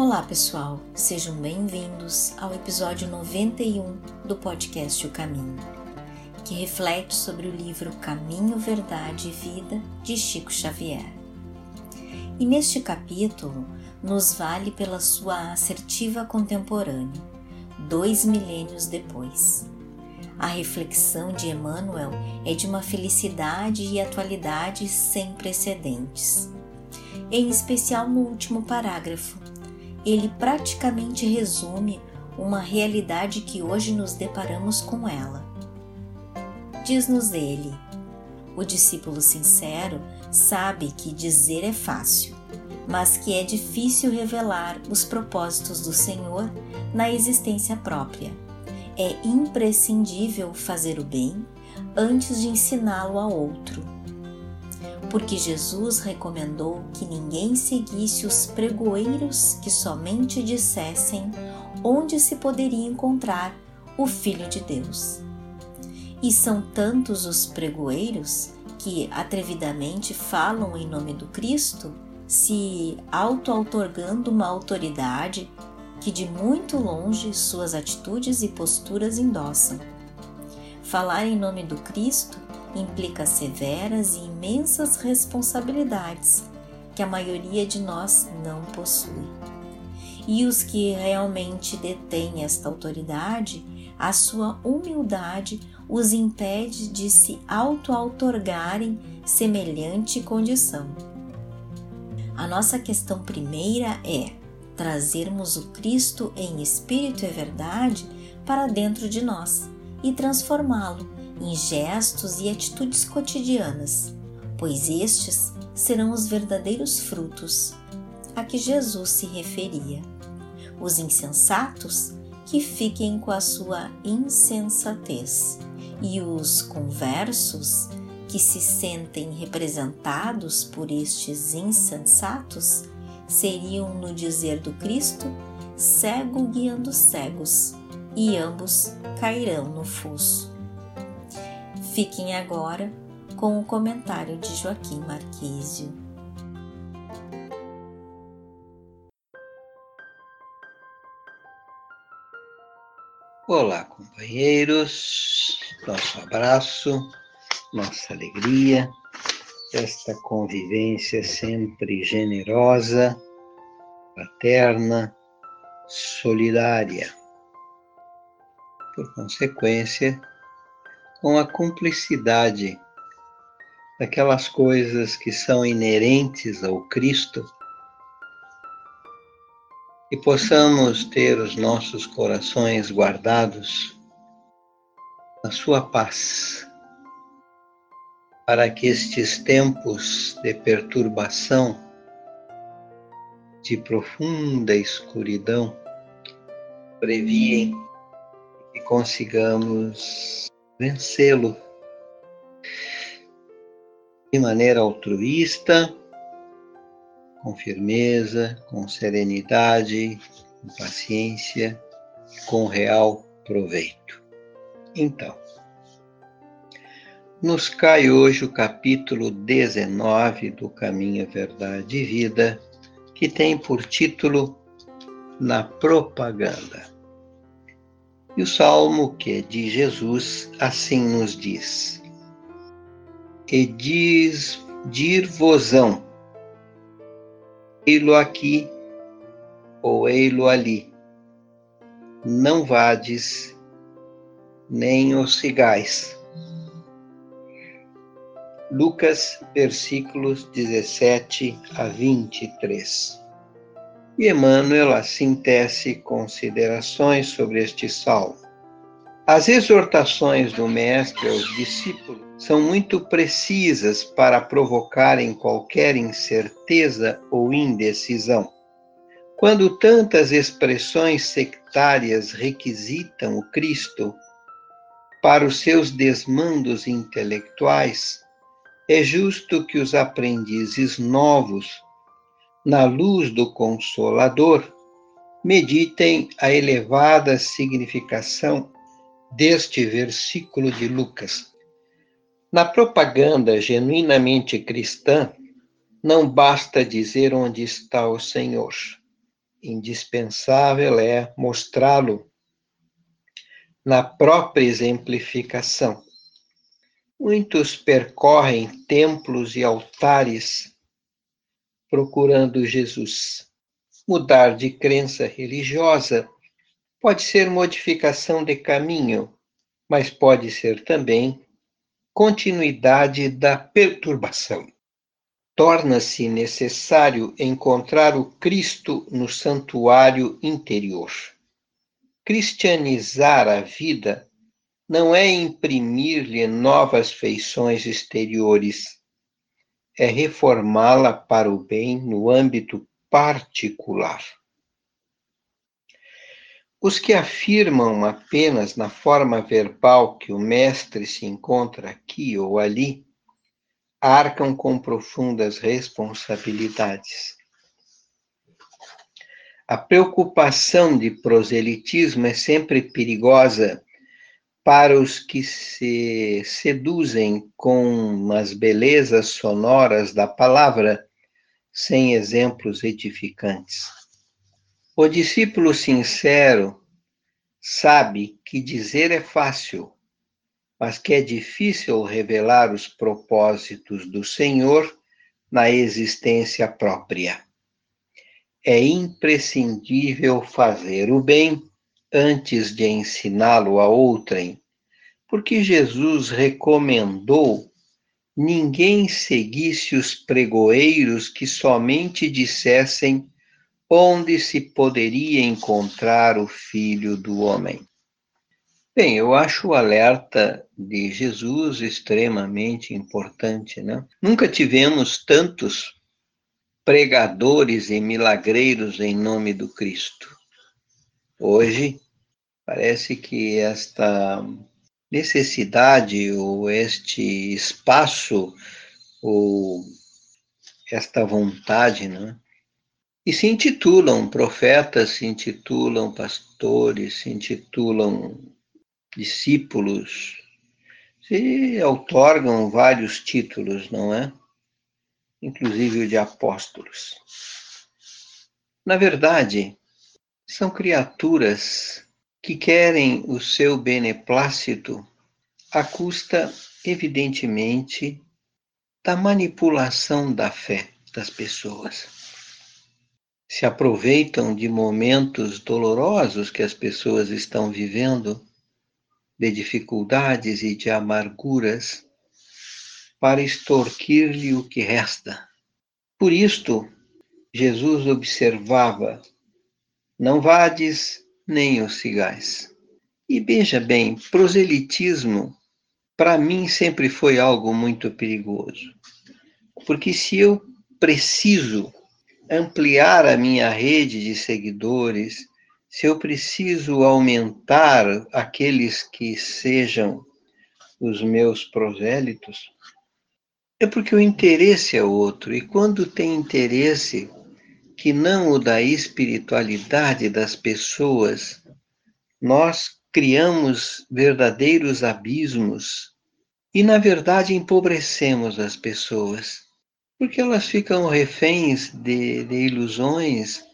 Olá, pessoal. Sejam bem-vindos ao episódio 91 do podcast O Caminho, que reflete sobre o livro Caminho, Verdade e Vida de Chico Xavier. E neste capítulo nos vale pela sua assertiva contemporânea, dois milênios depois. A reflexão de Emmanuel é de uma felicidade e atualidade sem precedentes. Em especial no último parágrafo, ele praticamente resume uma realidade que hoje nos deparamos com ela. Diz-nos ele: o discípulo sincero sabe que dizer é fácil, mas que é difícil revelar os propósitos do Senhor na existência própria. É imprescindível fazer o bem antes de ensiná-lo a outro porque Jesus recomendou que ninguém seguisse os pregoeiros que somente dissessem onde se poderia encontrar o Filho de Deus. E são tantos os pregoeiros que atrevidamente falam em nome do Cristo, se auto-autorgando uma autoridade que de muito longe suas atitudes e posturas endossam. Falar em nome do Cristo implica severas e imensas responsabilidades que a maioria de nós não possui. E os que realmente detêm esta autoridade, a sua humildade os impede de se auto-autorgarem semelhante condição. A nossa questão primeira é trazermos o Cristo em espírito e verdade para dentro de nós e transformá-lo em gestos e atitudes cotidianas, pois estes serão os verdadeiros frutos a que Jesus se referia. Os insensatos que fiquem com a sua insensatez, e os conversos que se sentem representados por estes insensatos seriam, no dizer do Cristo, cego guiando cegos, e ambos cairão no fosso. Fiquem agora com o comentário de Joaquim Marquísio. Olá, companheiros, nosso abraço, nossa alegria, esta convivência sempre generosa, fraterna, solidária. Por consequência, com a cumplicidade daquelas coisas que são inerentes ao Cristo e possamos ter os nossos corações guardados na Sua paz, para que estes tempos de perturbação, de profunda escuridão, previem e consigamos vencê-lo de maneira altruísta, com firmeza, com serenidade, com paciência, com real proveito. Então, nos cai hoje o capítulo 19 do Caminho, Verdade e Vida, que tem por título Na Propaganda. E o salmo que é de Jesus assim nos diz: E diz, dir-vosão, ei-lo aqui ou ei-lo ali, não vades, nem os sigais. Lucas, versículos 17 a 23. E Emmanuel assim tece considerações sobre este salmo. As exortações do Mestre aos discípulos são muito precisas para provocarem qualquer incerteza ou indecisão. Quando tantas expressões sectárias requisitam o Cristo para os seus desmandos intelectuais, é justo que os aprendizes novos na luz do Consolador, meditem a elevada significação deste versículo de Lucas. Na propaganda genuinamente cristã, não basta dizer onde está o Senhor. indispensável é mostrá-lo na própria exemplificação. Muitos percorrem templos e altares procurando Jesus. Mudar de crença religiosa pode ser modificação de caminho, mas pode ser também continuidade da perturbação. Torna-se necessário encontrar o Cristo no santuário interior. Cristianizar a vida não é imprimir-lhe novas feições exteriores, é reformá-la para o bem no âmbito particular. Os que afirmam apenas na forma verbal que o Mestre se encontra aqui ou ali, arcam com profundas responsabilidades. A preocupação de proselitismo é sempre perigosa para os que se seduzem com as belezas sonoras da palavra, sem exemplos edificantes. O discípulo sincero sabe que dizer é fácil, mas que é difícil revelar os propósitos do Senhor na existência própria. É imprescindível fazer o bem antes de ensiná-lo a outrem, porque Jesus recomendou ninguém seguisse os pregoeiros que somente dissessem onde se poderia encontrar o Filho do Homem. Bem, eu acho o alerta de Jesus extremamente importante, né? Nunca tivemos tantos pregadores e milagreiros em nome do Cristo. Hoje, parece que esta necessidade ou este espaço ou esta vontade, né? E se intitulam profetas, se intitulam pastores, se intitulam discípulos, se outorgam vários títulos, não é? Inclusive o de apóstolos. Na verdade, são criaturas que querem o seu beneplácito à custa, evidentemente, da manipulação da fé das pessoas. Se aproveitam de momentos dolorosos que as pessoas estão vivendo, de dificuldades e de amarguras, para extorquir-lhe o que resta. Por isto, Jesus observava não vades nem os cigais. E veja bem, proselitismo para mim sempre foi algo muito perigoso. Porque se eu preciso ampliar a minha rede de seguidores, se eu preciso aumentar aqueles que sejam os meus prosélitos, é porque o interesse é outro. E quando tem interesse, que não o da espiritualidade das pessoas, nós criamos verdadeiros abismos e, na verdade, empobrecemos as pessoas, porque elas ficam reféns de, de ilusões,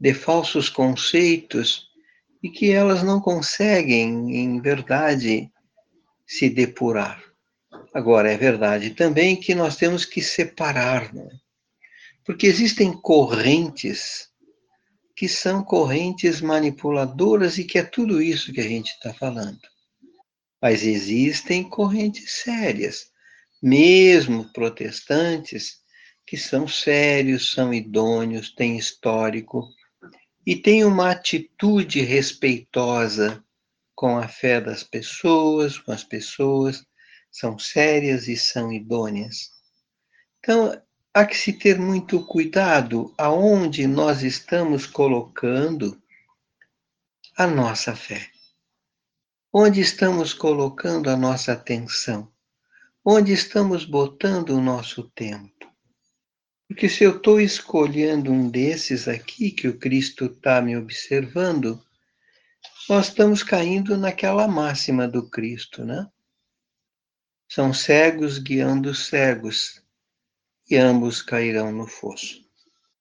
de falsos conceitos e que elas não conseguem, em verdade, se depurar. Agora, é verdade também que nós temos que separar, né? Porque existem correntes que são correntes manipuladoras e que é tudo isso que a gente está falando. Mas existem correntes sérias, mesmo protestantes, que são sérios, são idôneos, têm histórico e têm uma atitude respeitosa com a fé das pessoas, com as pessoas, são sérias e são idôneas. Então, há que se ter muito cuidado aonde nós estamos colocando a nossa fé. Onde estamos colocando a nossa atenção? Onde estamos botando o nosso tempo? Porque se eu estou escolhendo um desses aqui, que o Cristo está me observando, nós estamos caindo naquela máxima do Cristo, né? São cegos guiando cegos e ambos cairão no fosso.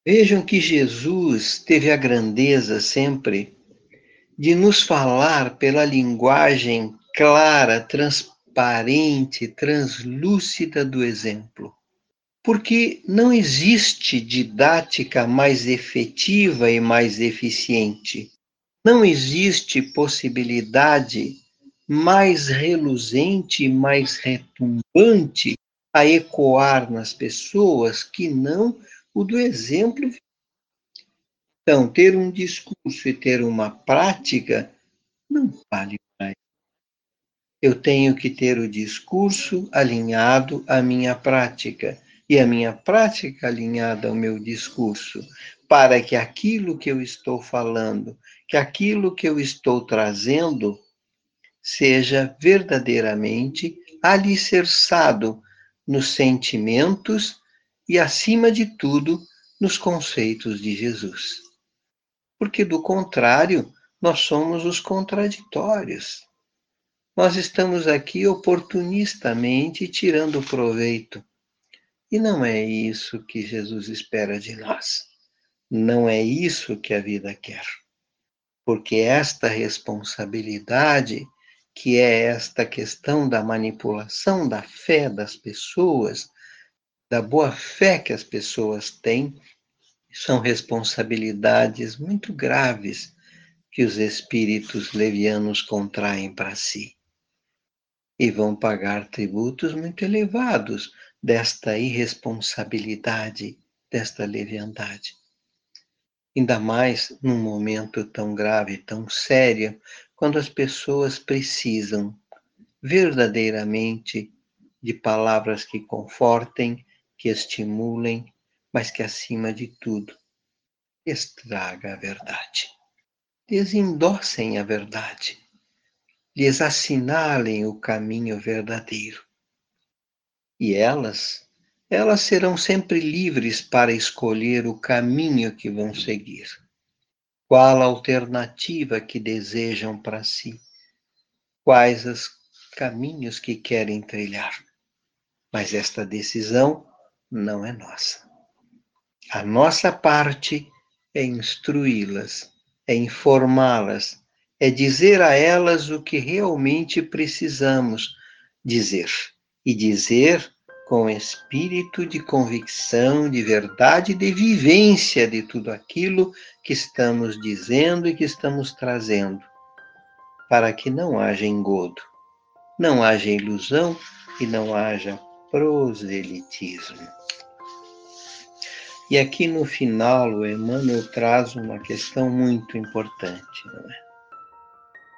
Vejam que Jesus teve a grandeza sempre de nos falar pela linguagem clara, transparente, translúcida do exemplo. Porque não existe didática mais efetiva e mais eficiente. Não existe possibilidade mais reluzente e mais retumbante a ecoar nas pessoas que não o do exemplo. Então, ter um discurso e ter uma prática não vale mais. Eu tenho que ter o discurso alinhado à minha prática e a minha prática alinhada ao meu discurso, para que aquilo que eu estou falando, que aquilo que eu estou trazendo, seja verdadeiramente alicerçado nos sentimentos e, acima de tudo, nos conceitos de Jesus. Porque, do contrário, nós somos os contraditórios. Nós estamos aqui oportunistamente tirando proveito. E não é isso que Jesus espera de nós. Não é isso que a vida quer. Porque esta responsabilidade, que é esta questão da manipulação da fé das pessoas, da boa fé que as pessoas têm, são responsabilidades muito graves que os espíritos levianos contraem para si. E vão pagar tributos muito elevados desta irresponsabilidade, desta leviandade. Ainda mais num momento tão grave, tão sério, quando as pessoas precisam verdadeiramente de palavras que confortem, que estimulem, mas que, acima de tudo, estraga a verdade. Desendossem a verdade, lhes assinalem o caminho verdadeiro. E elas, elas serão sempre livres para escolher o caminho que vão seguir. Qual a alternativa que desejam para si? Quais os caminhos que querem trilhar? Mas esta decisão não é nossa. A nossa parte é instruí-las, é informá-las, é dizer a elas o que realmente precisamos dizer. E dizer com espírito de convicção, de verdade, de vivência de tudo aquilo que estamos dizendo e que estamos trazendo, para que não haja engodo, não haja ilusão e não haja proselitismo. E aqui no final, o Emmanuel traz uma questão muito importante, não é?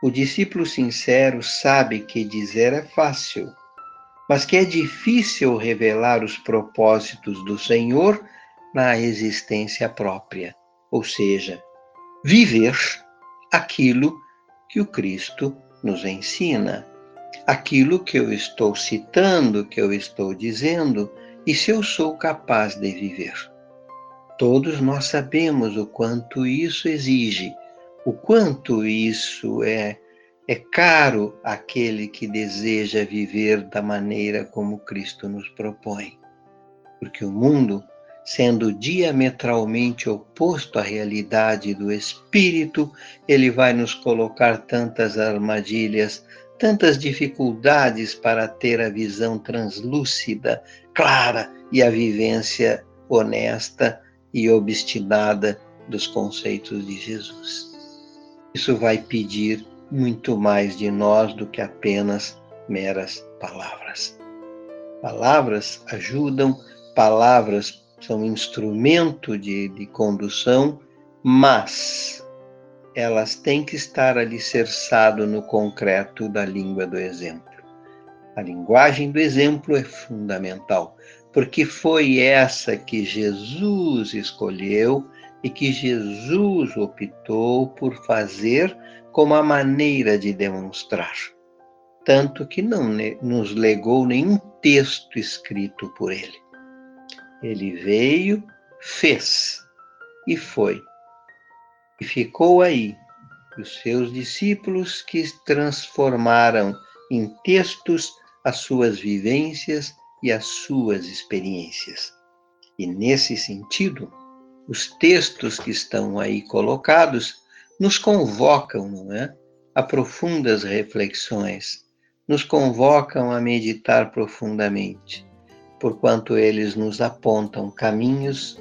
O discípulo sincero sabe que dizer é fácil, mas que é difícil revelar os propósitos do Senhor na existência própria, ou seja, viver aquilo que o Cristo nos ensina aquilo que eu estou citando, que eu estou dizendo, e se eu sou capaz de viver. Todos nós sabemos o quanto isso exige, o quanto isso é é caro àquele que deseja viver da maneira como Cristo nos propõe. Porque o mundo, sendo diametralmente oposto à realidade do espírito, ele vai nos colocar tantas armadilhas, tantas dificuldades para ter a visão translúcida, clara e a vivência honesta e obstinada dos conceitos de Jesus. Isso vai pedir muito mais de nós do que apenas meras palavras. Palavras ajudam, palavras são instrumento de, de condução, mas elas têm que estar alicerçado no concreto da língua do exemplo. A linguagem do exemplo é fundamental, porque foi essa que Jesus escolheu e que Jesus optou por fazer como a maneira de demonstrar. Tanto que não nos legou nenhum texto escrito por ele. Ele veio, fez e foi e ficou aí. Os seus discípulos que transformaram em textos as suas vivências e as suas experiências. E nesse sentido, os textos que estão aí colocados nos convocam não é? a profundas reflexões, nos convocam a meditar profundamente, porquanto eles nos apontam caminhos,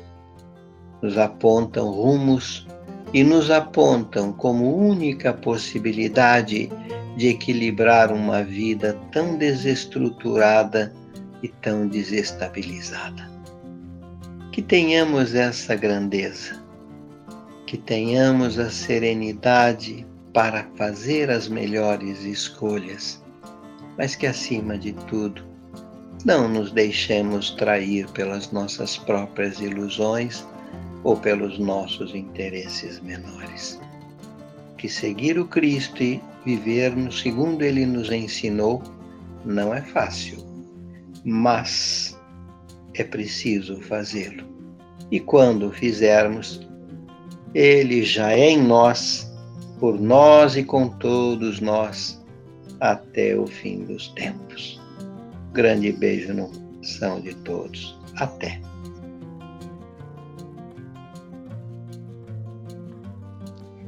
nos apontam rumos e nos apontam como única possibilidade de equilibrar uma vida tão desestruturada e tão desestabilizada. Que tenhamos essa grandeza, que tenhamos a serenidade para fazer as melhores escolhas, mas que acima de tudo, não nos deixemos trair pelas nossas próprias ilusões ou pelos nossos interesses menores. Que seguir o Cristo e viver no segundo ele nos ensinou não é fácil, mas é preciso fazê-lo. E quando fizermos, ele já é em nós, por nós e com todos nós, até o fim dos tempos. Grande beijo no coração de todos. Até.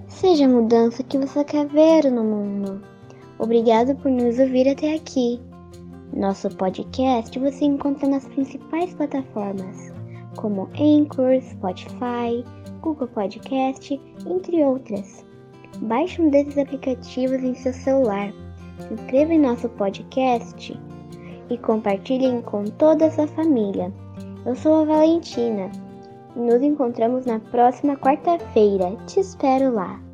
Seja a mudança que você quer ver no mundo. Obrigado por nos ouvir até aqui. Nosso podcast você encontra nas principais plataformas, como Anchor, Spotify, Google Podcast, entre outras. Baixe um desses aplicativos em seu celular, se inscreva em nosso podcast e compartilhem com toda a sua família. Eu sou a Valentina nos encontramos na próxima quarta-feira. Te espero lá!